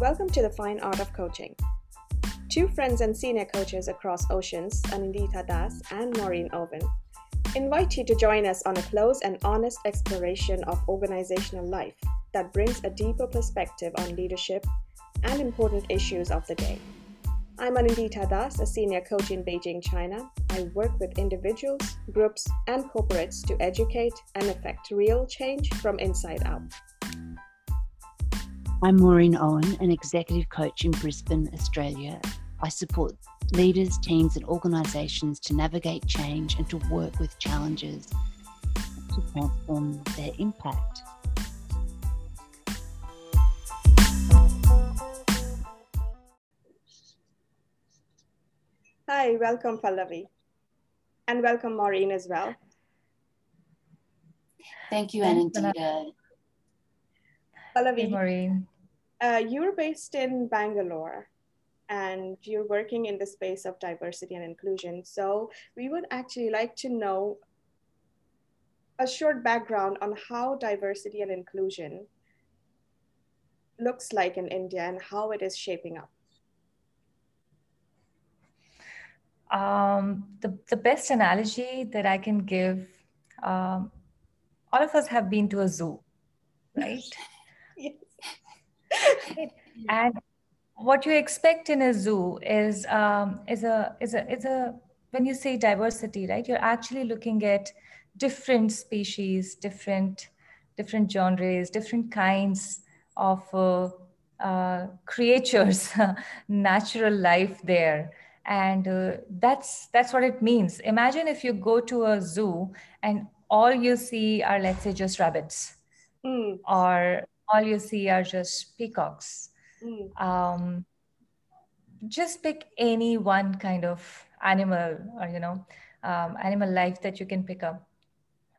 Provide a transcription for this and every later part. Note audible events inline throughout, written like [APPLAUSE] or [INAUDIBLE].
Welcome to the fine art of coaching. Two friends and senior coaches across oceans, Anindita Das and Maureen Owen, invite you to join us on a close and honest exploration of organizational life that brings a deeper perspective on leadership and important issues of the day. I'm Anindita Das, a senior coach in Beijing, China. I work with individuals, groups, and corporates to educate and effect real change from inside out. I'm Maureen Owen, an executive coach in Brisbane, Australia. I support leaders, teams, and organisations to navigate change and to work with challenges to transform their impact. Hi, welcome, Pallavi. And welcome, Maureen, as well. Thank you, Anindita. Pallavi, Hey, Maureen. Uh, you're based in Bangalore and you're working in the space of diversity and inclusion. So, we would actually like to know a short background on how diversity and inclusion looks like in India and how it is shaping up. Um, the, the best analogy that I can give um, all of us have been to a zoo, right? [LAUGHS] And what you expect in a zoo is um, is a is a is a when you say diversity, right? You're actually looking at different species, different different genres, different kinds of uh, uh, creatures, [LAUGHS] natural life there, and uh, that's that's what it means. Imagine if you go to a zoo and all you see are let's say just rabbits, Mm, or all you see are just peacocks. Mm, um, just pick any one kind of animal or you know um, animal life that you can pick up.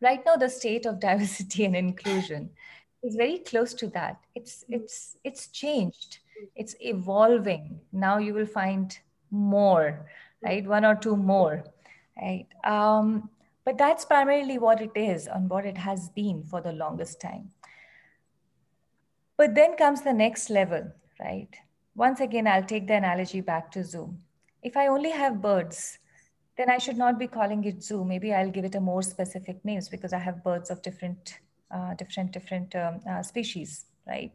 Right now the state of [LAUGHS] diversity and inclusion is very close to that. It's it's it's changed. It's evolving. Now you will find more right? One or two more right? Um, but that's primarily what it is and what it has been for the longest time but then comes the next level, right? Once again, I'll take the analogy back to zoo. If I only have birds, then I should not be calling it zoo. Maybe I'll give it a more specific names because I have birds of different, uh, different, different um, uh, species, right?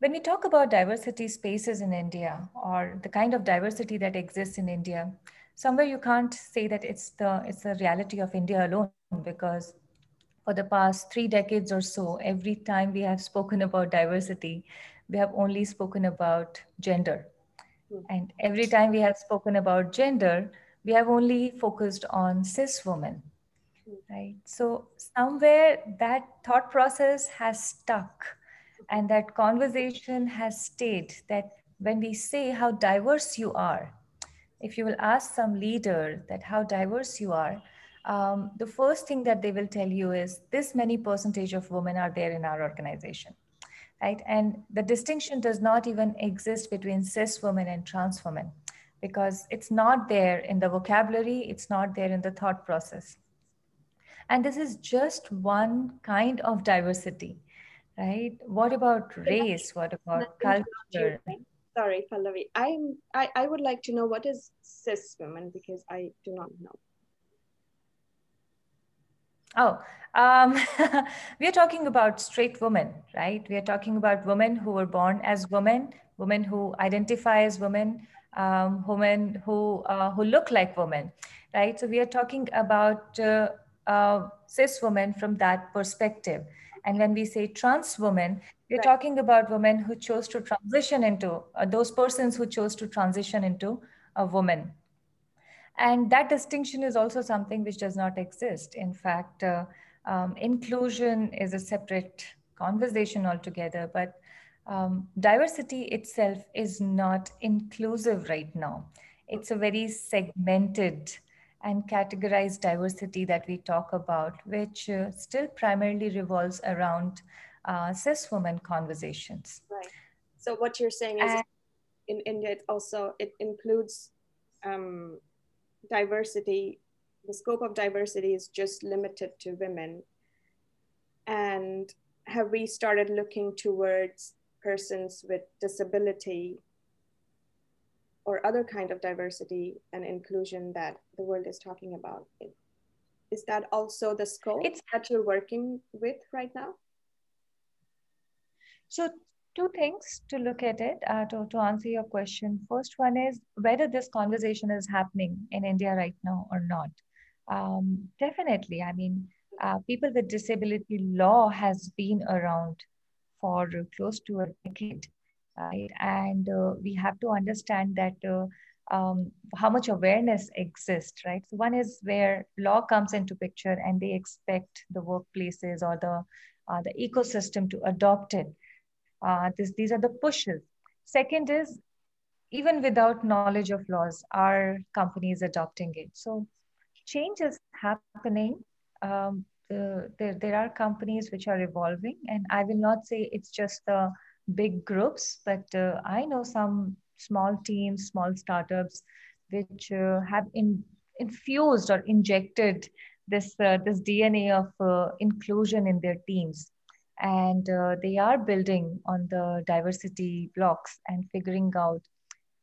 When we talk about diversity spaces in India or the kind of diversity that exists in India, somewhere you can't say that it's the it's the reality of India alone because for the past three decades or so, every time we have spoken about diversity, we have only spoken about gender. Hmm. And every time we have spoken about gender, we have only focused on cis women. Right. So, somewhere that thought process has stuck, and that conversation has stayed that when we say how diverse you are, if you will ask some leader that how diverse you are, um, the first thing that they will tell you is this many percentage of women are there in our organization right and the distinction does not even exist between cis women and trans women because it's not there in the vocabulary it's not there in the thought process and this is just one kind of diversity right what about race what about culture. Sorry, Pallavi. I'm, I, I would like to know what is cis women because I do not know. Oh, um, [LAUGHS] we are talking about straight women, right? We are talking about women who were born as women, women who identify as women, um, women who uh, who look like women, right? So we are talking about uh, uh, cis women from that perspective. And when we say trans women, we're Right. talking about women who chose to transition into uh, those persons who chose to transition into a woman, and that distinction is also something which does not exist. In fact, uh, um, inclusion is a separate conversation altogether, but um, diversity itself is not inclusive right now. It's a very segmented and categorized diversity that we talk about, which uh, still primarily revolves around uh, cis women conversations. Right. So what you're saying is And- in India, it also, it includes um, diversity. The scope of diversity is just limited to women. And have we started looking towards persons with disability or other kind of diversity and inclusion that the world is talking about. Is that also the scope it's, that you're working with right now? So two things to look at it uh, to, to answer your question. First one is whether this conversation is happening in India right now or not. Um, definitely. I mean, uh, people with disability law has been around for close to a decade, right? And uh, we have to understand that uh, um, how much awareness exists, right? So one is where law comes into picture and they expect the workplaces or the uh, the ecosystem to adopt it. Uh, this, these are the pushes. Second is even without knowledge of laws, are companies adopting it? So change is happening. Um, the, there, there are companies which are evolving, and I will not say it's just the big groups, but uh, I know some small teams, small startups, which uh, have in, infused or injected this uh, this DNA of uh, inclusion in their teams, and uh, they are building on the diversity blocks and figuring out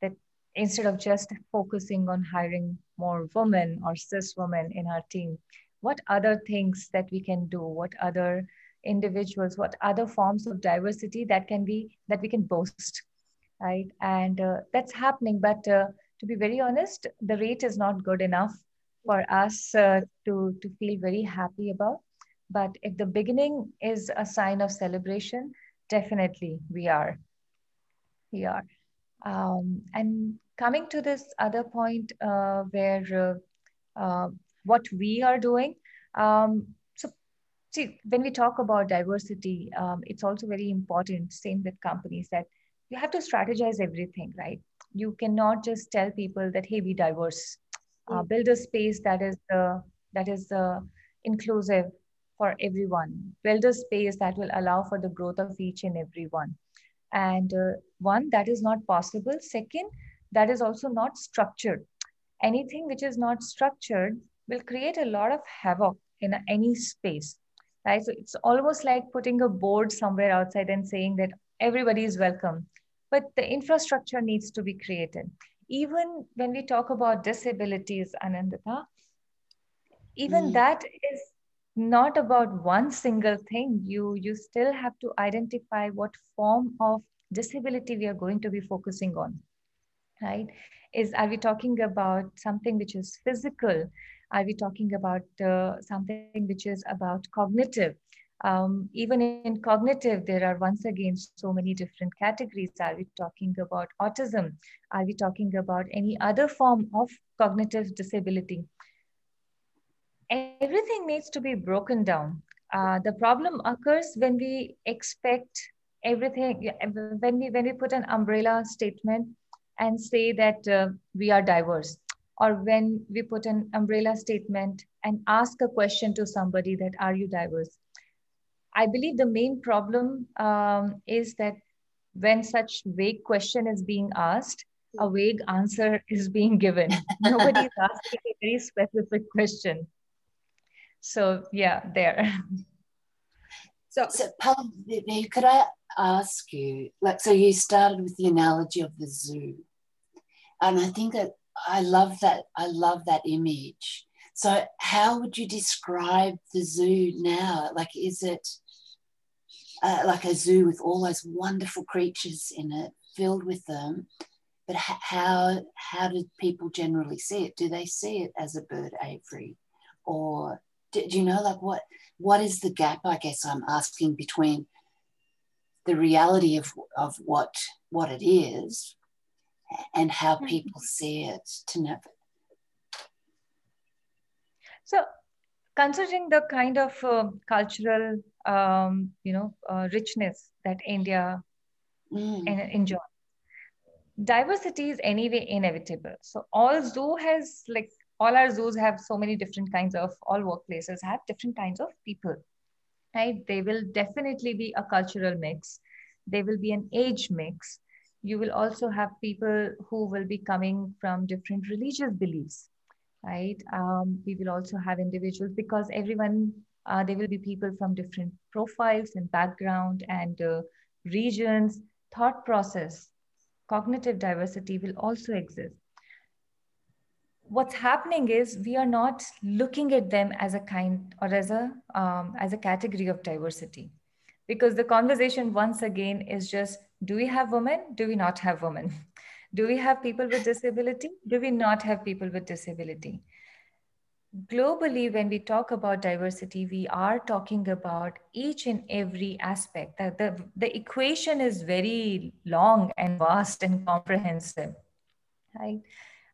that instead of just focusing on hiring more women or cis women in our team, what other things that we can do, what other individuals, what other forms of diversity that can be that we can boast right? And uh, that's happening. But uh, to be very honest, the rate is not good enough for us uh, to, to feel very happy about. But if the beginning is a sign of celebration, definitely we are. We are. Um, and coming to this other point uh, where uh, uh, what we are doing, um, so see, when we talk about diversity, um, it's also very important, same with companies, that you have to strategize everything, right? You cannot just tell people that, hey, be diverse. Uh, mm. build a space that is uh, that is uh, inclusive for everyone. Build a space that will allow for the growth of each and every one. And uh, one, that is not possible. Second, that is also not structured. Anything which is not structured will create a lot of havoc in any space right so it's almost like putting a board somewhere outside and saying that everybody is welcome but the infrastructure needs to be created. Even when we talk about disabilities, Anindita, even mm. that is not about one single thing. You, you still have to identify what form of disability we are going to be focusing on, right? Is are we talking about something which is physical? Are we talking about uh, something which is about cognitive? Um, even in cognitive, there are once again so many different categories. Are we talking about autism? Are we talking about any other form of cognitive disability? Everything needs to be broken down. Uh, the problem occurs when we expect everything, when we, when we put an umbrella statement and say that uh, we are diverse or when we put an umbrella statement and ask a question to somebody that are you diverse I believe the main problem um, is that when such vague question is being asked, a vague answer is being given. [LAUGHS] Nobody is asking a very specific question. So yeah, there. So, so Paul, could I ask you, like, so you started with the analogy of the zoo, and I think that I love that. I love that image. So, how would you describe the zoo now? Like, is it uh, like a zoo with all those wonderful creatures in it, filled with them. But how how do people generally see it? Do they see it as a bird aviary, or do, do you know like what what is the gap? I guess I'm asking between the reality of of what what it is and how mm-hmm. people see it to never. So, considering the kind of uh, cultural um, you know uh, richness that India mm. enjoys. Diversity is anyway inevitable. So all zoo has like all our zoos have so many different kinds of all workplaces have different kinds of people. Right? They will definitely be a cultural mix. They will be an age mix. You will also have people who will be coming from different religious beliefs right? Um, we will also have individuals because everyone uh, there will be people from different profiles and background and uh, regions, thought process, cognitive diversity will also exist. What's happening is we are not looking at them as a kind or as a um, as a category of diversity, because the conversation once again is just: Do we have women? Do we not have women? [LAUGHS] Do we have people with disability? Do we not have people with disability? globally, when we talk about diversity, we are talking about each and every aspect. The, the, the equation is very long and vast and comprehensive. Right?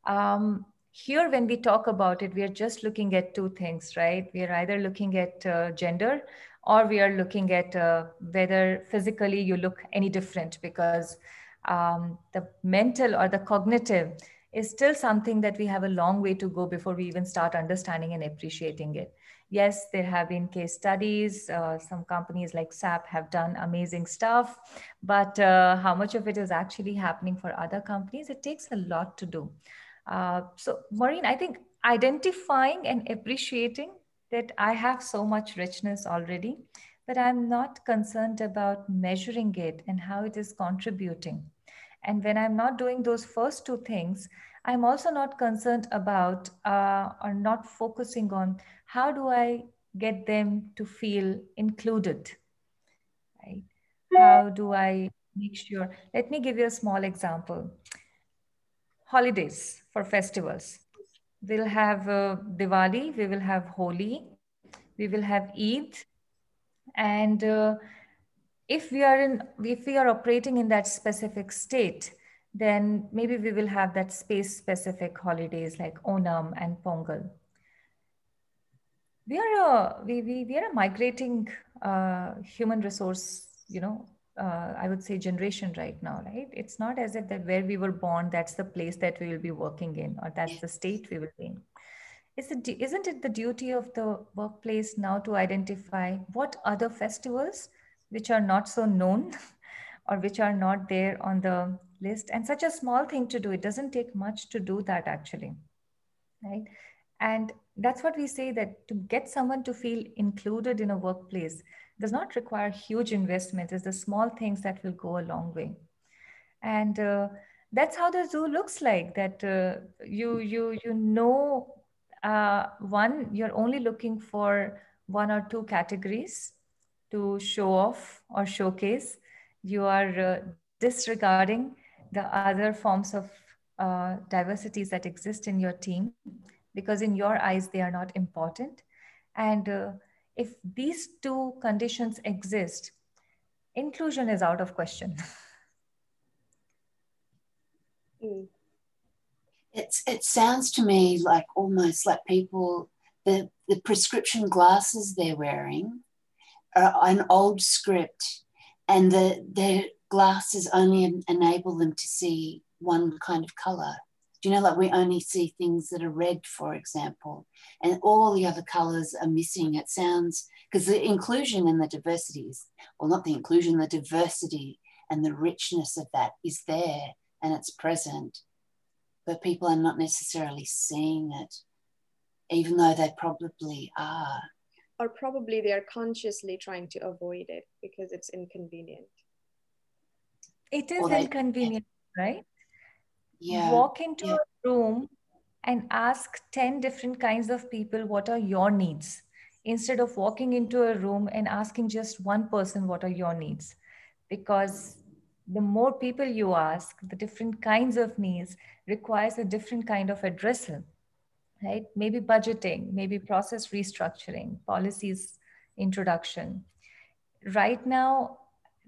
Um, here, when we talk about it, we are just looking at two things, right? We are either looking at uh, gender or we are looking at uh, whether physically you look any different because um, the mental or the cognitive is still something that we have a long way to go before we even start understanding and appreciating it. Yes, there have been case studies. Uh, some companies like SAP have done amazing stuff, but uh, how much of it is actually happening for other companies? It takes a lot to do. Uh, so, Maureen, I think identifying and appreciating that I have so much richness already, but I'm not concerned about measuring it and how it is contributing and when I'm not doing those first two things, I'm also not concerned about uh, or not focusing on how do I get them to feel included, right? How do I make sure? Let me give you a small example. Holidays for festivals. We'll have uh, Diwali, we will have Holi, we will have Eid, and uh, if we are in if we are operating in that specific state then maybe we will have that space specific holidays like onam and pongal we are a we, we, we are a migrating uh, human resource you know uh, i would say generation right now right? It's not as if that where we were born that's the place that we will be working in or that's the state we will be in. Is it, isn't it the duty of the workplace now to identify what other festivals which are not so known [LAUGHS] or which are not there on the list? And such a small thing to do it doesn't take much to do that actually right? And that's what we say that to get someone to feel included in a workplace does not require huge investment it's the small things that will go a long way and uh, that's how the zoo looks like that uh, you you you know uh, one you're only looking for one or two categories to show off or showcase. You are uh, disregarding the other forms of uh, diversities that exist in your team because in your eyes they are not important. And uh, if these two conditions exist, inclusion is out of question. [LAUGHS] Mm. It's, it sounds to me like almost like people, the, the prescription glasses they're wearing are an old script and the, their glasses only enable them to see one kind of color. Do you know, like we only see things that are red, for example, and all the other colors are missing. It sounds because the inclusion and the diversity is, well, not the inclusion, the diversity and the richness of that is there and it's present, but people are not necessarily seeing it, even though they probably are or probably they are consciously trying to avoid it because it's inconvenient. It is inconvenient, right? Yeah. Walk into yeah. a room and ask 10 different kinds of people what are your needs instead of walking into a room and asking just one person what are your needs because the more people you ask the different kinds of needs requires a different kind of addressal right? Maybe budgeting, maybe process restructuring, policies introduction. Right now,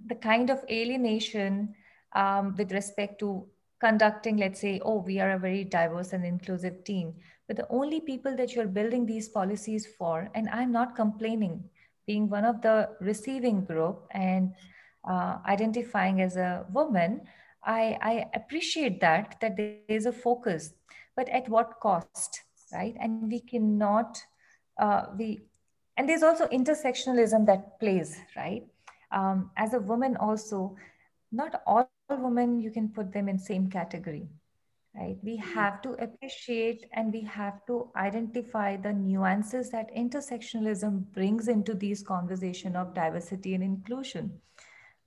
the kind of alienation um, with respect to conducting, let's say, oh, we are a very diverse and inclusive team, but the only people that you're building these policies for, and I'm not complaining, being one of the receiving group and uh, identifying as a woman, I, I appreciate that, that there is a focus, but at what cost? right? And we cannot, uh, we, and there's also intersectionalism that plays, right? Um, as a woman also, not all women, you can put them in same category, right? We mm-hmm. have to appreciate and we have to identify the nuances that intersectionalism brings into these conversation of diversity and inclusion.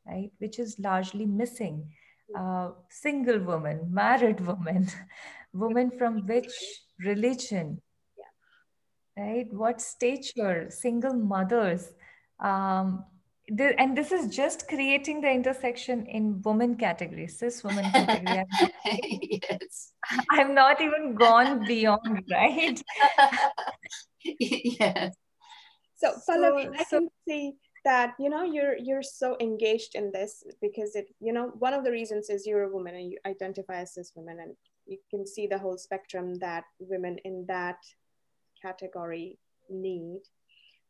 right? Which is largely missing. Uh, single woman, [LAUGHS] married woman, [LAUGHS] woman from which religion, right? What stature, single mothers. Um, and this is just creating the intersection in woman category, cis woman category. [LAUGHS] yes. I'm not even gone beyond, right? yes. So, Pallavi, so, I can see that you know you're you're so engaged in this because it you know one of the reasons is you're a woman and you identify as cis woman and you can see the whole spectrum that women in that category need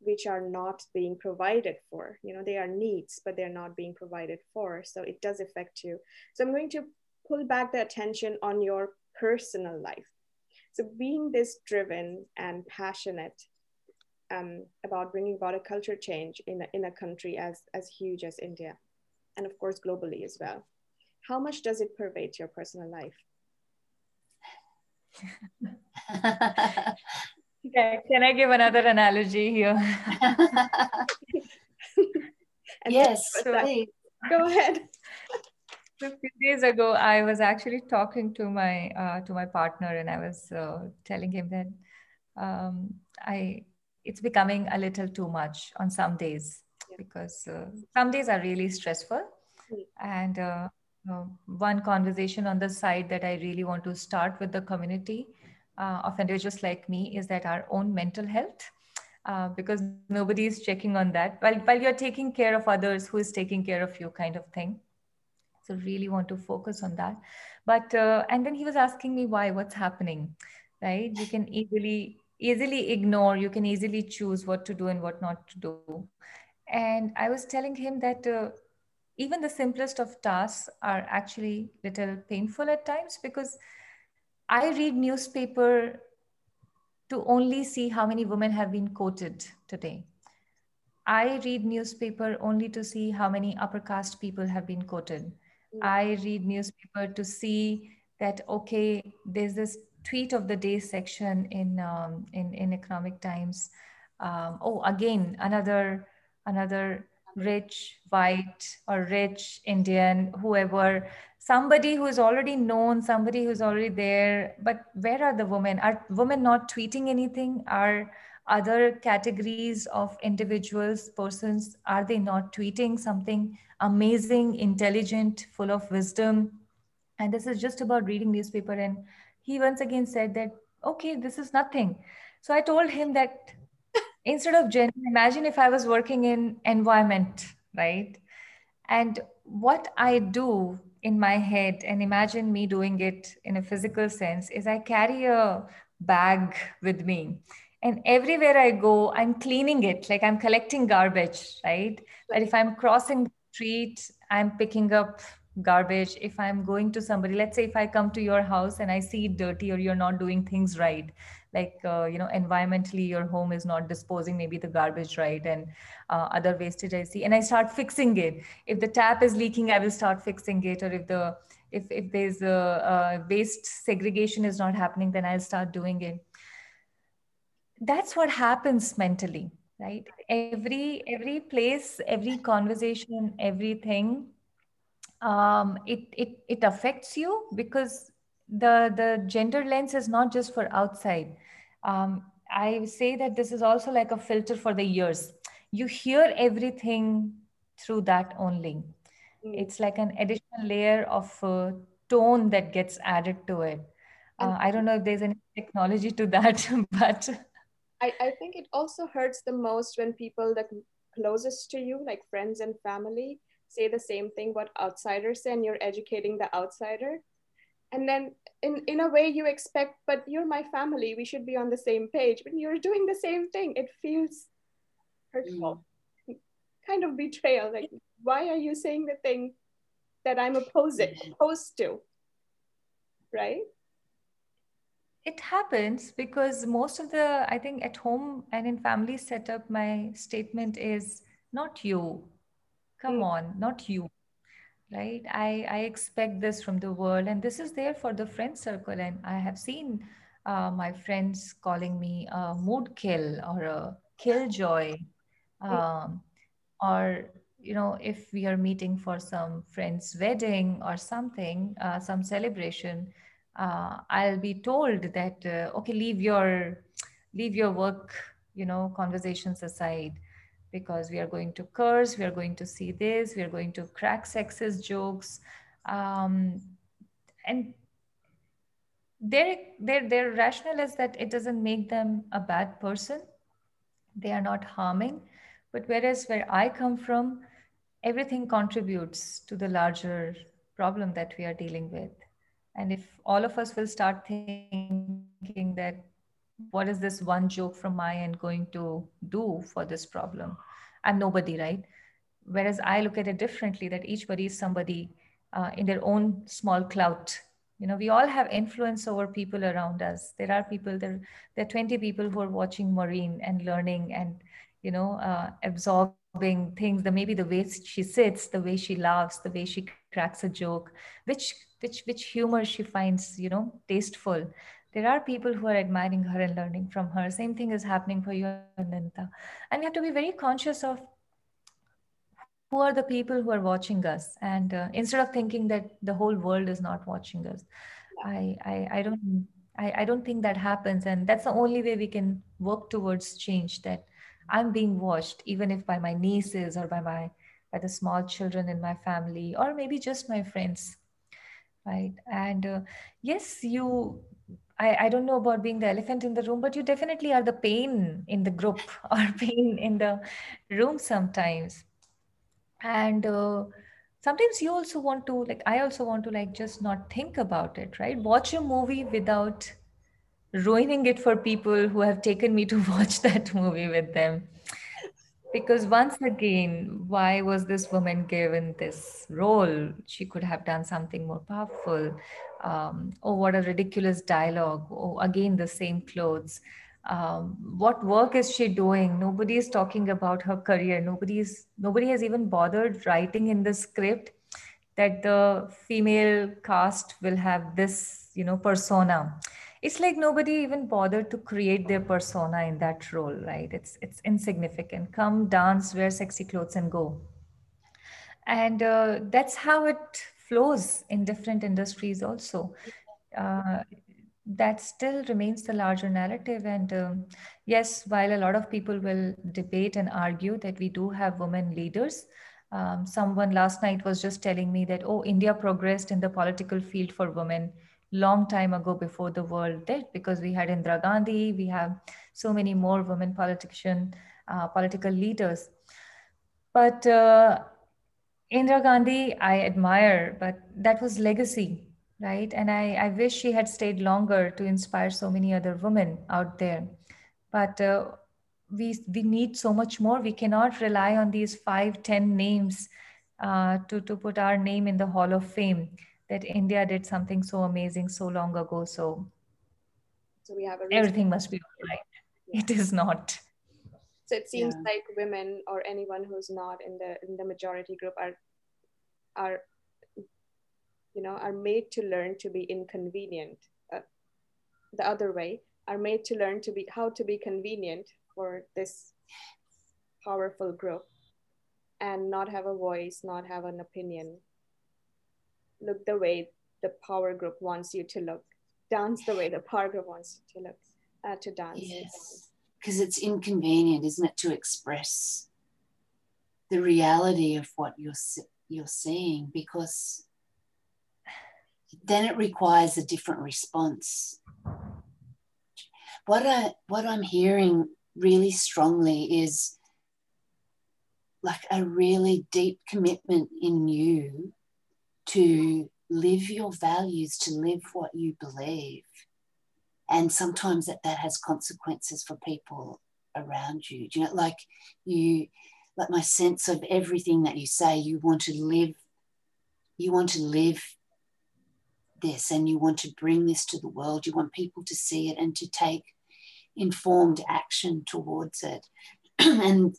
which are not being provided for. You know they are needs but they're not being provided for. So it does affect you. So i'm going to pull back the attention on your personal life. So being this driven and passionate um, about bringing about a culture change in a, in a country as as huge as india and of course globally as well. How much does it pervade your personal life [LAUGHS] Okay, can I give another analogy here? [LAUGHS] yes, go ahead. [LAUGHS] a few days ago, I was actually talking to my uh, to my partner, and I was uh, telling him that um, I it's becoming a little too much on some days yeah. because uh, some days are really stressful, mm. and uh, uh, one conversation on the side that I really want to start with the community uh, of individuals like me is that our own mental health. Uh, because nobody is checking on that. While, while you're taking care of others who is taking care of you kind of thing. So really want to focus on that. But uh, and then he was asking me why what's happening right? You can easily easily ignore you can easily choose what to do and what not to do. And i was telling him that uh, even the simplest of tasks are actually little painful at times because I read newspaper to only see how many women have been quoted today. I read newspaper only to see how many upper caste people have been quoted. Mm. I read newspaper to see that okay, there's this tweet of the day section in um, in in Economic Times. Um, oh, again another another rich white or rich Indian, whoever somebody who is already known, somebody who's already there. But where are the women? Are women not tweeting anything? Are other categories of individuals, persons, are they not tweeting something amazing, intelligent, full of wisdom? And this is just about reading newspaper. And he once again said that, okay, this is nothing. So I told him that [LAUGHS] instead of gender, imagine if I was working in environment, right? And what I do in my head and imagine me doing it in a physical sense is I carry a bag with me. And everywhere I go, I'm cleaning it, like I'm collecting garbage, right? But if I'm crossing the street, I'm picking up garbage. If I'm going to somebody, let's say if I come to your house and I see dirty or you're not doing things right, like uh, you know environmentally your home is not disposing maybe the garbage right? And uh, other wastage i see. And i start fixing it. If the tap is leaking i will start fixing it. Or if the if, if there's a, a waste segregation is not happening then i'll start doing it. That's what happens mentally right? Every every place every conversation everything um, it, it it affects you because the the gender lens is not just for outside um, I say that this is also like a filter for the ears. You hear everything through that only. Mm. It's like an additional layer of uh, tone that gets added to it. Uh, I don't know if there's any technology to that, [LAUGHS] but I, I think it also hurts the most when people that closest to you, like friends and family, say the same thing what outsiders say, and you're educating the outsider and then in in a way you expect but you're my family we should be on the same page. But you're doing the same thing it feels hurtful. Mm. kind of betrayal like why are you saying the thing that i'm opposing opposed to? Right? It happens because most of the i think at home and in family setup my statement is not you. Come mm. on not you right? I i expect this from the world and this is there for the friend circle. And i have seen uh, my friends calling me a mood kill or a killjoy um, or you know if we are meeting for some friend's wedding or something uh, some celebration uh, i'll be told that uh, okay leave your leave your work you know conversations aside because we are going to curse we are going to see this we are going to crack sexist jokes. Um, and their, their their rationale is that it doesn't make them a bad person. They are not harming. But whereas where i come from everything contributes to the larger problem that we are dealing with. And if all of us will start thinking that what is this one joke from my end going to do for this problem i'm nobody right? Whereas i look at it differently that each body is somebody uh, in their own small clout. You know we all have influence over people around us. There are people there there are 20 people who are watching maureen and learning and you know uh, absorbing things. The maybe the way she sits the way she laughs the way she cracks a joke which which which humor she finds you know tasteful there are people who are admiring her and learning from her. Same thing is happening for you ananta and we have to be very conscious of who are the people who are watching us. And uh, instead of thinking that the whole world is not watching us I, I i don't I, I don't think that happens. And that's the only way we can work towards change that i'm being watched even if by my nieces or by my by the small children in my family or maybe just my friends right? And uh, yes you I, I don't know about being the elephant in the room but you definitely are the pain in the group [LAUGHS] or pain in the room sometimes. And uh, sometimes you also want to like i also want to like just not think about it right? Watch a movie without ruining it for people who have taken me to [LAUGHS] watch that movie with them. Because once again why was this woman given this role? She could have done something more powerful um, oh what a ridiculous dialogue. Oh again the same clothes. Um, what work is she doing? Nobody is talking about her career. Nobody is nobody has even bothered writing in the script that the female cast will have this you know persona. It's like nobody even bothered to create their persona in that role right? It's it's insignificant. Come dance wear sexy clothes and go. And uh, that's how it flows in different industries also uh, that still remains the larger narrative. And um, yes, while a lot of people will debate and argue that we do have women leaders, um, someone last night was just telling me that, oh, India progressed in the political field for women long time ago before the world did, because we had Indira Gandhi, we have so many more women politician, uh, political leaders. But uh, Indira Gandhi, I admire, but that was legacy right? And I, I wish she had stayed longer to inspire so many other women out there. But uh, we, we need so much more. We cannot rely on these five, ten names uh, to, to put our name in the Hall of Fame that India did something so amazing so long ago. So, so we have everything must be all right. Yeah. It is not. So it seems yeah. like women or anyone who's not in the in the majority group are are you know are made to learn to be inconvenient uh, the other way are made to learn to be how to be convenient for this powerful group and not have a voice not have an opinion. Look the way the power group wants you to look dance the way the power group wants you to look uh, to dance. Yes because it's inconvenient isn't it to express the reality of what you're you're seeing because then it requires a different response. What I what I'm hearing really strongly is like a really deep commitment in you to live your values, to live what you believe. And sometimes that, that has consequences for people around you. Do you know, like you, like my sense of everything that you say, you want to live, you want to live this and you want to bring this to the world. You want people to see it and to take informed action towards it. [CLEARS THROAT] and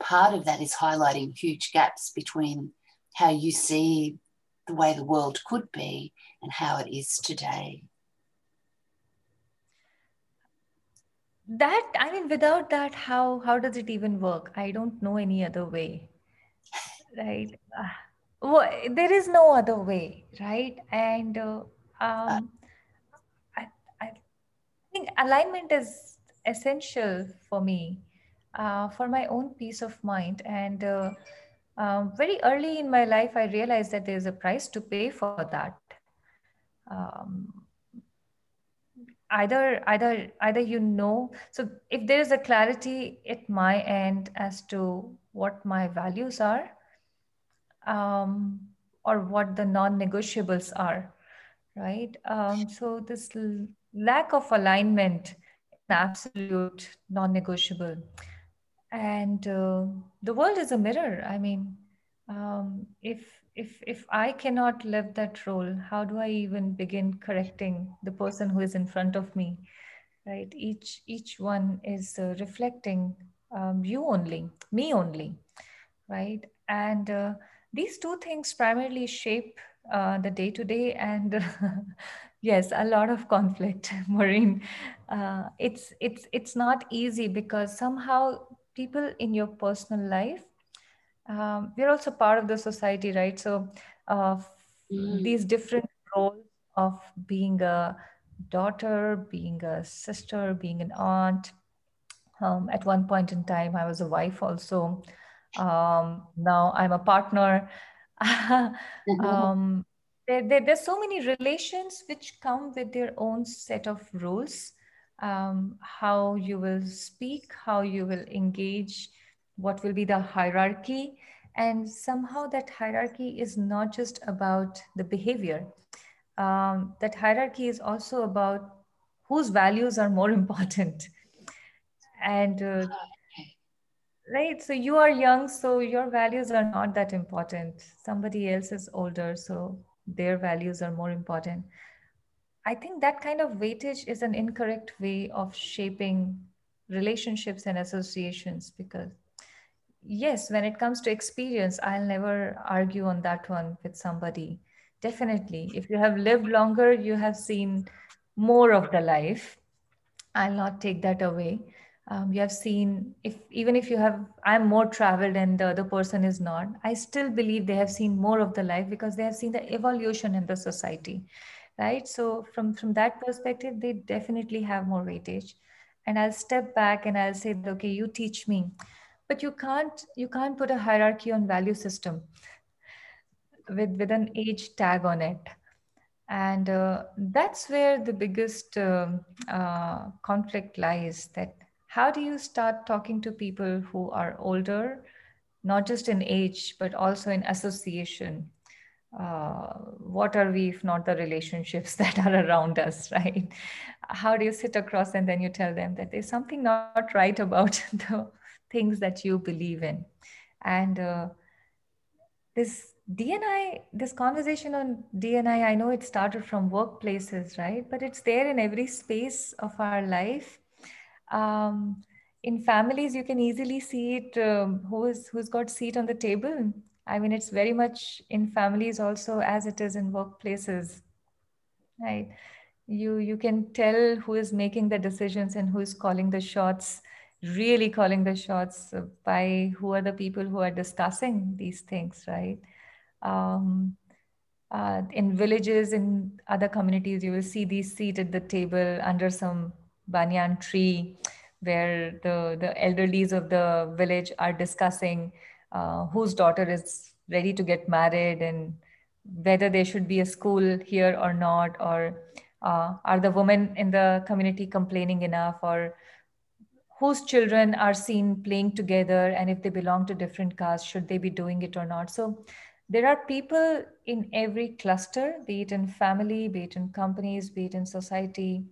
part of that is highlighting huge gaps between how you see the way the world could be and how it is today. That I mean, without that, how how does it even work? I don't know any other way. right uh, well, there is no other way right and uh, um, I, I think alignment is essential for me uh, for my own peace of mind and uh, um, very early in my life i realized that there's a price to pay for that um, either either either you know. So if there is a clarity at my end as to what my values are um, or what the non-negotiables are right? Um, so this l- lack of alignment absolute non-negotiable. And uh, the world is a mirror. I mean um, if if if i cannot live that role how do i even begin correcting the person who is in front of me? Right? Each each one is uh, reflecting um, you only me only. Right? And uh, these two things primarily shape uh, the day to day and [LAUGHS] yes a lot of conflict [LAUGHS] maureen. Uh, it's it's it's not easy because somehow people in your personal life um, we're also part of the society, right? So uh, mm. these different roles of being a daughter, being a sister, being an aunt. Um, at one point in time, I was a wife also. Um, now I'm a partner. [LAUGHS] Mm-hmm. um, there, there, there's so many relations which come with their own set of rules. Um, how you will speak, how you will engage, what will be the hierarchy. And somehow that hierarchy is not just about the behavior. Um, that hierarchy is also about whose values are more [LAUGHS] important. And uh, right so you are young so your values are not that important. Somebody else is older so their values are more important. I think that kind of weightage is an incorrect way of shaping relationships and associations because yes when it comes to experience i'll never argue on that one with somebody. Definitely. If you have lived longer you have seen more of the life. I'll not take that away. Um, you have seen if even if you have i'm more traveled and the other person is not i still believe they have seen more of the life because they have seen the evolution in the society right? So from from that perspective they definitely have more weightage. And i'll step back and i'll say okay you teach me but you can't you can't put a hierarchy on value system with with an age tag on it. And uh, that's where the biggest uh, uh, conflict lies that how do you start talking to people who are older not just in age but also in association? Uh, what are we if not the relationships [LAUGHS] that are around us right? How do you sit across and then you tell them that there's something not right about [LAUGHS] the things that you believe in. And uh, this DNI, this conversation on DNI, I know it started from workplaces, right? But it's there in every space of our life. Um, in families, you can easily see it. Um, who is who's got seat on the table? I mean, it's very much in families also as it is in workplaces, right? You you can tell who is making the decisions and who is calling the shots really calling the shots by who are the people who are discussing these things, right? Um, uh, in villages, in other communities, you will see these seated at the table under some banyan tree where the, the elderlies of the village are discussing uh, whose daughter is ready to get married and whether there should be a school here or not, or uh, are the women in the community complaining enough, or whose children are seen playing together and if they belong to different castes should they be doing it or not? So there are people in every cluster be it in family be it in companies be it in society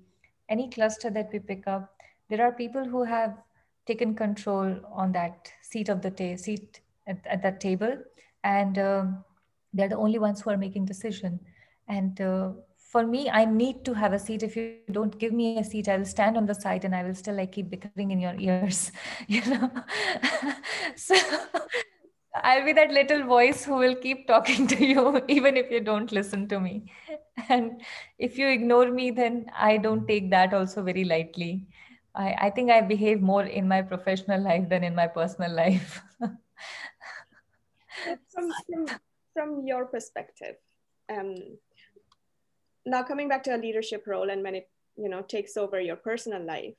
any cluster that we pick up there are people who have taken control on that seat of the ta- seat at, at that table and uh, they're the only ones who are making decision. And uh, for me, I need to have a seat. If you don't give me a seat, I will stand on the side and I will still like keep bickering in your ears, [LAUGHS] you know. [LAUGHS] so I'll be that little voice who will keep talking to you [LAUGHS] even if you don't listen to me. And if you ignore me, then I don't take that also very lightly. I, I think I behave more in my professional life than in my personal life. from, from, from your perspective, um, now coming back to a leadership role and when it you know takes over your personal life,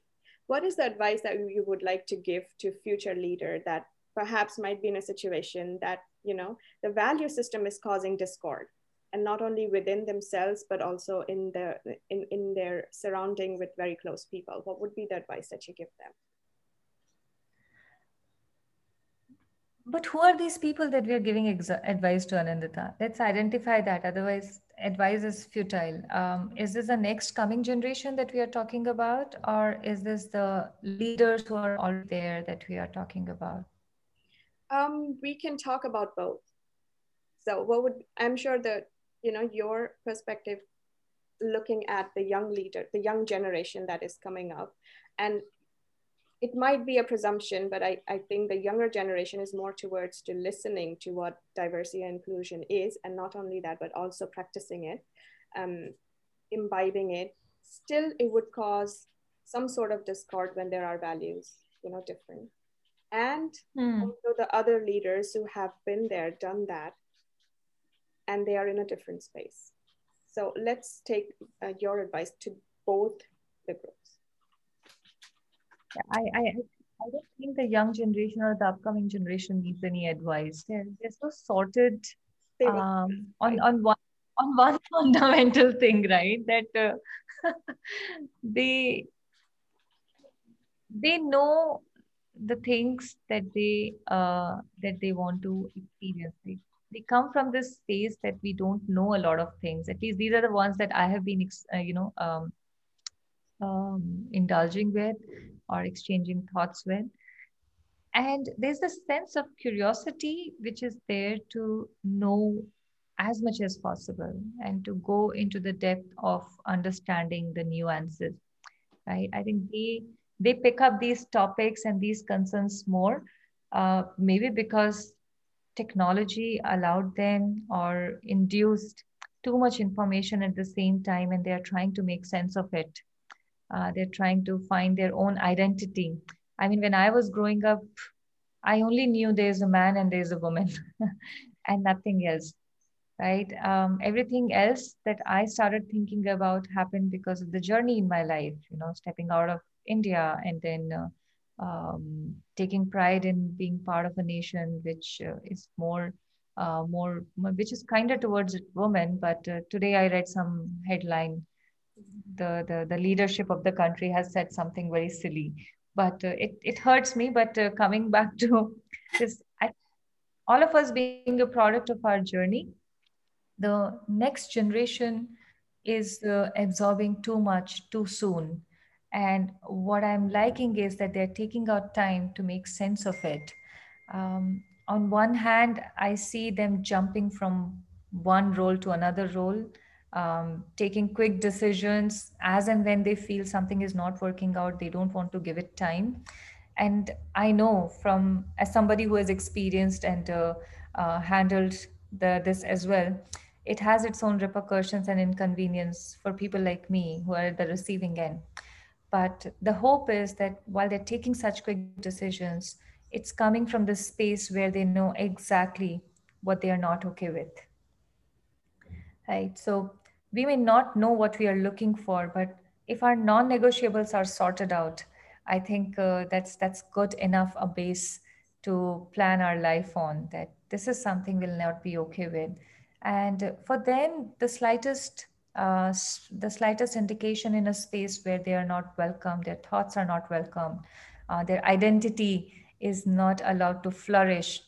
what is the advice that you would like to give to future leader that perhaps might be in a situation that you know the value system is causing discord? And not only within themselves but also in the in, in their surrounding with very close people. What would be the advice that you give them but who are these people that we are giving ex- advice to Anindita? Let's identify that. Otherwise advice is futile. Um, is this the next coming generation that we are talking about? Or is this the leaders who are all there that we are talking about? Um, we can talk about both. So what would i'm sure that you know your perspective looking at the young leader the young generation that is coming up. And it might be a presumption but I, I think the younger generation is more towards to listening to what diversity and inclusion is and not only that but also practicing it um, imbibing it still it would cause some sort of discord when there are values you know different and mm. also the other leaders who have been there done that and they are in a different space. So let's take uh, your advice to both the groups. I, I, I don't think the young generation or the upcoming generation needs any advice. They're, they're so sorted um, on, on one on one [LAUGHS] fundamental thing, right? That uh, [LAUGHS] they they know the things that they uh, that they want to experience. They they come from this space that we don't know a lot of things at least these are the ones that i have been uh, you know um, um, indulging with or exchanging thoughts with. And there's a sense of curiosity which is there to know as much as possible and to go into the depth of understanding the nuances right? I think they they pick up these topics and these concerns more uh, maybe because technology allowed them or induced too much information at the same time and they are trying to make sense of it uh, they're trying to find their own identity. I mean when i was growing up i only knew there's a man and there's a woman [LAUGHS] and nothing else right? Um, everything else that i started thinking about happened because of the journey in my life you know stepping out of india and then uh, um, taking pride in being part of a nation which uh, is more uh, more which is kinder towards women. But uh, today i read some headline the, the the leadership of the country has said something very silly. But uh, it, it hurts me but uh, coming [LAUGHS] back to this I, all of us being a product of our journey the next generation is uh, absorbing too much too soon. And what I'm liking is that they're taking out time to make sense of it. Um, on one hand, I see them jumping from one role to another role, um, taking quick decisions as and when they feel something is not working out, they don't want to give it time. And I know from as somebody who has experienced and uh, uh, handled the, this as well, it has its own repercussions and inconvenience for people like me who are at the receiving end. But the hope is that while they're taking such quick decisions, it's coming from the space where they know exactly what they are not okay with. Right. So we may not know what we are looking for, but if our non-negotiables are sorted out, I think uh, that's that's good enough a base to plan our life on. That this is something we'll not be okay with, and for them, the slightest uh, the slightest indication in a space where they are not welcome, their thoughts are not welcome, uh, their identity is not allowed to flourish.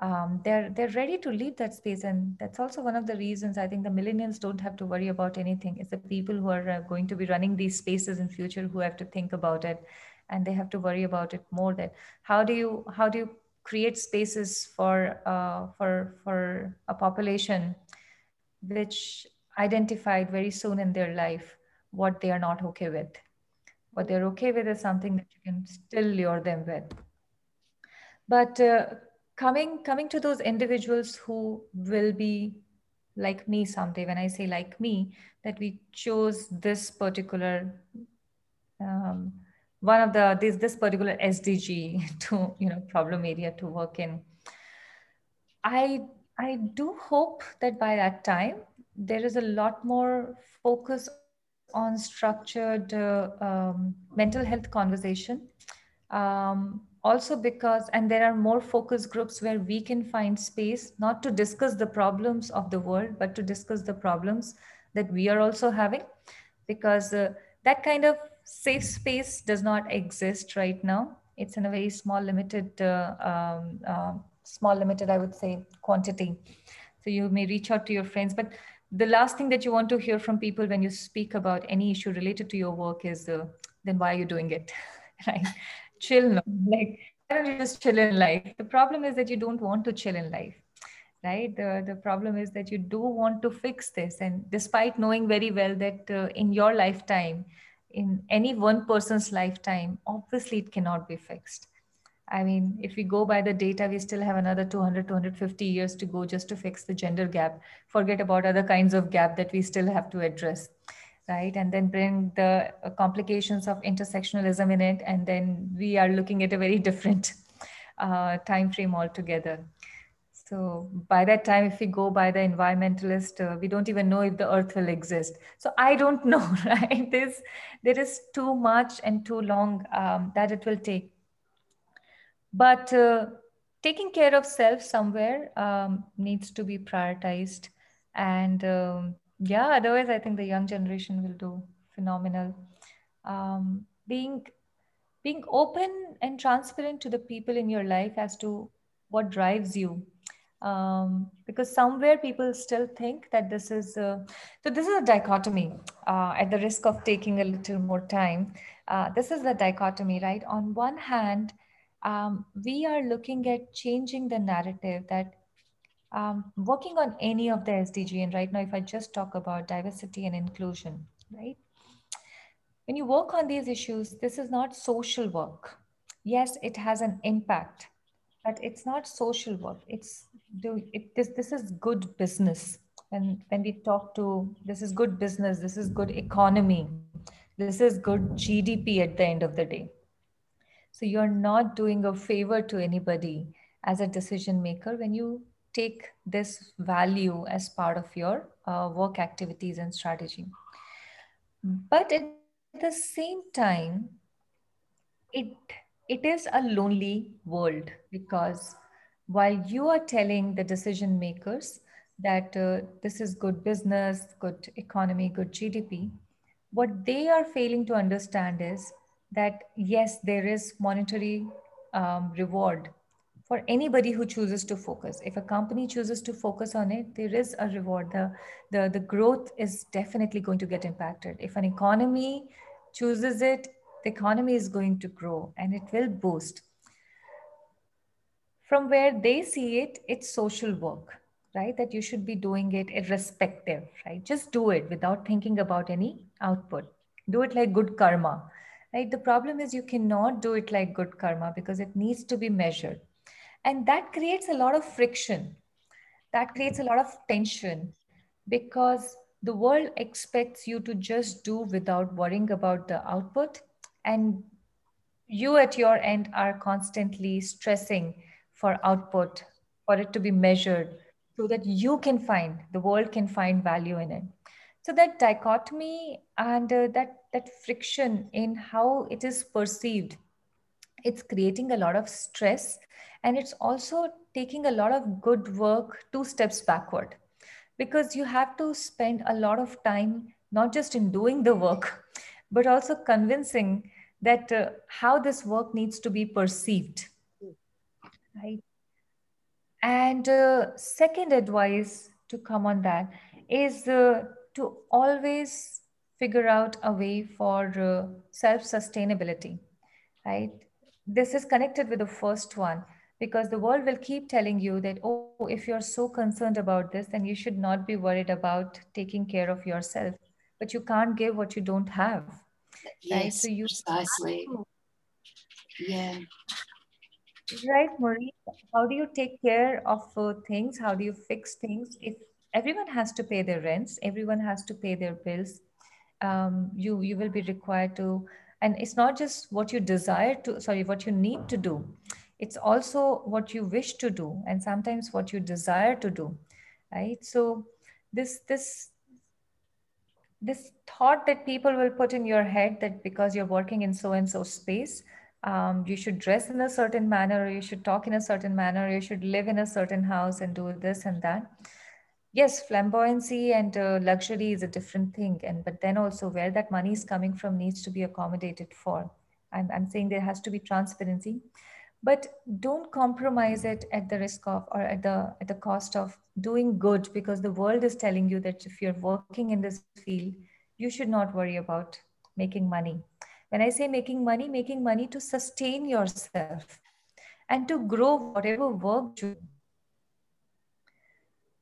Um, they're they're ready to leave that space, and that's also one of the reasons I think the millennials don't have to worry about anything. It's the people who are uh, going to be running these spaces in future who have to think about it, and they have to worry about it more. That how do you how do you create spaces for uh, for for a population which identified very soon in their life what they are not okay with. What they're okay with is something that you can still lure them with. But uh, coming coming to those individuals who will be like me someday, when I say like me, that we chose this particular um, one of the this this particular SDG [LAUGHS] to you know problem area to work in I I do hope that by that time there is a lot more focus on structured uh, um, mental health conversation. Um, also because and there are more focus groups where we can find space not to discuss the problems of the world but to discuss the problems that we are also having. Because uh, that kind of safe space does not exist right now. It's in a very small limited uh, um, uh, small limited i would say quantity. So you may reach out to your friends. But the last thing that you want to hear from people when you speak about any issue related to your work is uh, then why are you doing it? [LAUGHS] Right chill no? [LAUGHS] Like why don't you just chill in life. The problem is that you don't want to chill in life right? The, the problem is that you do want to fix this. And despite knowing very well that uh, in your lifetime in any one person's lifetime obviously it cannot be fixed. I mean if we go by the data we still have another 200 250 years to go just to fix the gender gap. Forget about other kinds of gap that we still have to address right? And then bring the uh, complications of intersectionalism in it and then we are looking at a very [LAUGHS] different uh, time frame altogether. So by that time if we go by the environmentalist uh, we don't even know if the earth will exist. So i don't [LAUGHS] know right? There is too much and too long um, that it will take. But uh, taking care of self somewhere um, needs to be prioritized. And um, yeah otherwise i think the young generation will do phenomenal. Um, being being open and transparent to the people in your life as to what drives you. Um, because somewhere people still think that this is a, so this is a dichotomy uh, at the risk of taking a little more time. Uh, this is the dichotomy right? On one hand um, we are looking at changing the narrative that um, working on any of the SDG, and right now, if I just talk about diversity and inclusion, right? When you work on these issues, this is not social work. Yes, it has an impact, but it's not social work. It's do it, this. This is good business. And when we talk to this is good business, this is good economy, this is good GDP at the end of the day. So you're not doing a favor to anybody as a decision maker when you take this value as part of your uh, work activities and strategy. But at the same time, it it is a lonely world because while you are telling the decision makers that uh, this is good business, good economy, good GDP, what they are failing to understand is that yes, there is monetary um, reward for anybody who chooses to focus. If a company chooses to focus on it, there is a reward. The, the, the growth is definitely going to get impacted. If an economy chooses it, the economy is going to grow and it will boost. From where they see it, it's social work, right? That you should be doing it irrespective, right? Just do it without thinking about any output. Do it like good karma, right? The problem is you cannot do it like good karma because it needs to be measured and that creates a lot of friction. That creates a lot of tension because the world expects you to just do without worrying about the output. And you at your end are constantly stressing for output, for it to be measured, so that you can find, the world can find value in it. So that dichotomy and uh, that, that friction in how it is perceived, it's creating a lot of stress and it's also taking a lot of good work two steps backward. Because you have to spend a lot of time not just in doing the work [LAUGHS] but also convincing that uh, how this work needs to be perceived. Right? And uh, second advice to come on that is uh, to always figure out a way for uh, self sustainability right this is connected with the first one because the world will keep telling you that oh if you're so concerned about this then you should not be worried about taking care of yourself. But you can't give what you don't have yes right? so you precisely. Yeah. Right marie how do you take care of uh, things? How do you fix things? If everyone has to pay their rents everyone has to pay their bills um, you you will be required to and it's not just what you desire to sorry what you need to do. It's also what you wish to do and sometimes what you desire to do right? So this this this thought that people will put in your head that because you're working in so and so space um, you should dress in a certain manner or you should talk in a certain manner or you should live in a certain house and do this and that yes flamboyancy and uh, luxury is a different thing and but then also where that money is coming from needs to be accommodated for. I'm, I'm saying there has to be transparency but don't compromise it at the risk of or at the at the cost of doing good because the world is telling you that if you're working in this field you should not worry about making money. When i say making money making money to sustain yourself and to grow whatever work you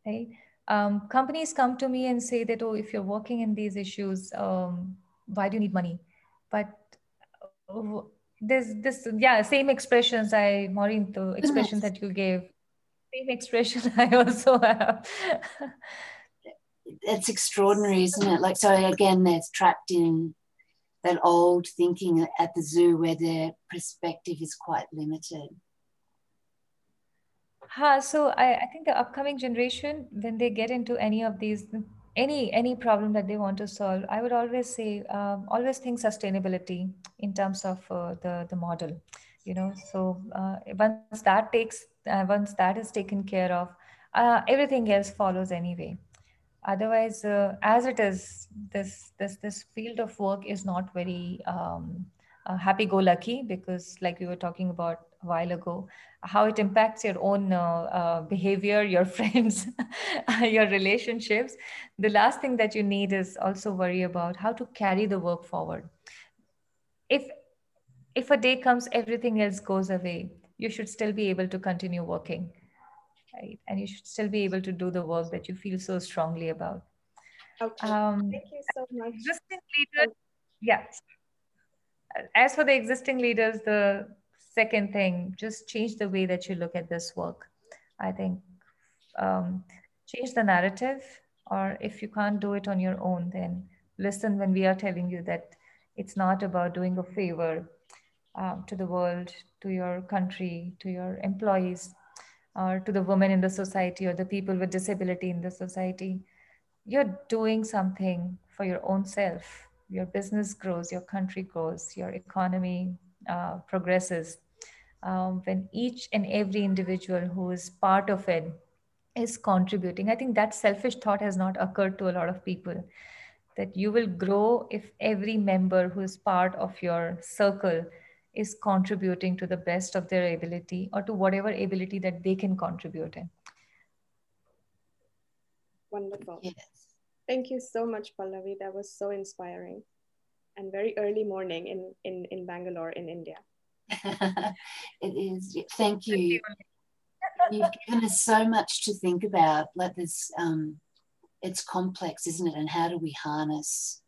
right um, companies come to me and say that oh if you're working in these issues um, why do you need money? But uh, this this yeah same expressions i maureen the expression that you gave same expression [LAUGHS] i also have. It's extraordinary isn't it? Like so again they're trapped in that old thinking at the zoo where their perspective is quite limited Ha, so I, I think the upcoming generation, when they get into any of these, any any problem that they want to solve, I would always say, um, always think sustainability in terms of uh, the the model. You know, so uh, once that takes, uh, once that is taken care of, uh, everything else follows anyway. Otherwise, uh, as it is, this this this field of work is not very um, uh, happy-go-lucky because, like we were talking about a while ago, how it impacts your own uh, uh, behavior, your [LAUGHS] friends, your relationships. The last thing that you need is also worry about how to carry the work forward. If if a day comes, everything else goes away. You should still be able to continue working, right? And you should still be able to do the work that you feel so strongly about. Okay. Um, Thank you so much. just Existing leaders, yeah. As for the existing leaders, the second thing, just change the way that you look at this work. I think um, change the narrative, or if you can't do it on your own, then listen when we are telling you that it's not about doing a favor um, to the world, to your country, to your employees, or to the women in the society or the people with disability in the society. You're doing something for your own self. Your business grows, your country grows, your economy uh, progresses um, when each and every individual who is part of it is contributing. I think that selfish thought has not occurred to a lot of people that you will grow if every member who is part of your circle is contributing to the best of their ability or to whatever ability that they can contribute in. Wonderful. Yes. Thank you so much, Pallavi. That was so inspiring and very early morning in, in, in Bangalore in India. [LAUGHS] it is. Thank you. You've given us so much to think about. Like this, um, it's complex, isn't it? And how do we harness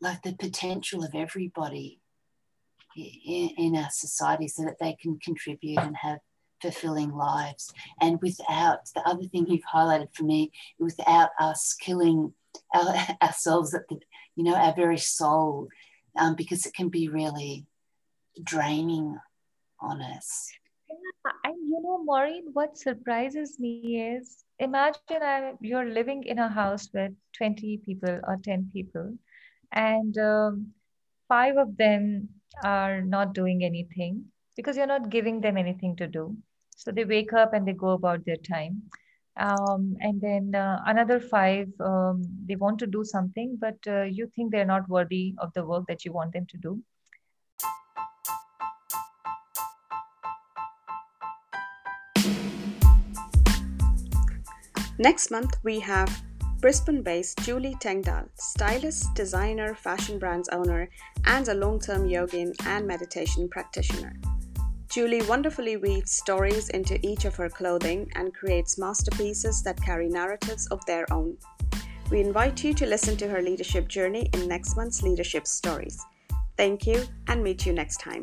like the potential of everybody in, in our society so that they can contribute and have fulfilling lives and without the other thing you've highlighted for me without us killing our, [LAUGHS] ourselves at the you know our very soul um, because it can be really draining on us. Yeah, and you know, Maureen, what surprises me is imagine I, you're living in a house with 20 people or 10 people, and um, five of them are not doing anything because you're not giving them anything to do. So they wake up and they go about their time. Um, and then uh, another five, um, they want to do something, but uh, you think they're not worthy of the work that you want them to do. Next month, we have Brisbane based Julie Tengdal, stylist, designer, fashion brands owner, and a long term yogin and meditation practitioner. Julie wonderfully weaves stories into each of her clothing and creates masterpieces that carry narratives of their own. We invite you to listen to her leadership journey in next month's Leadership Stories. Thank you and meet you next time.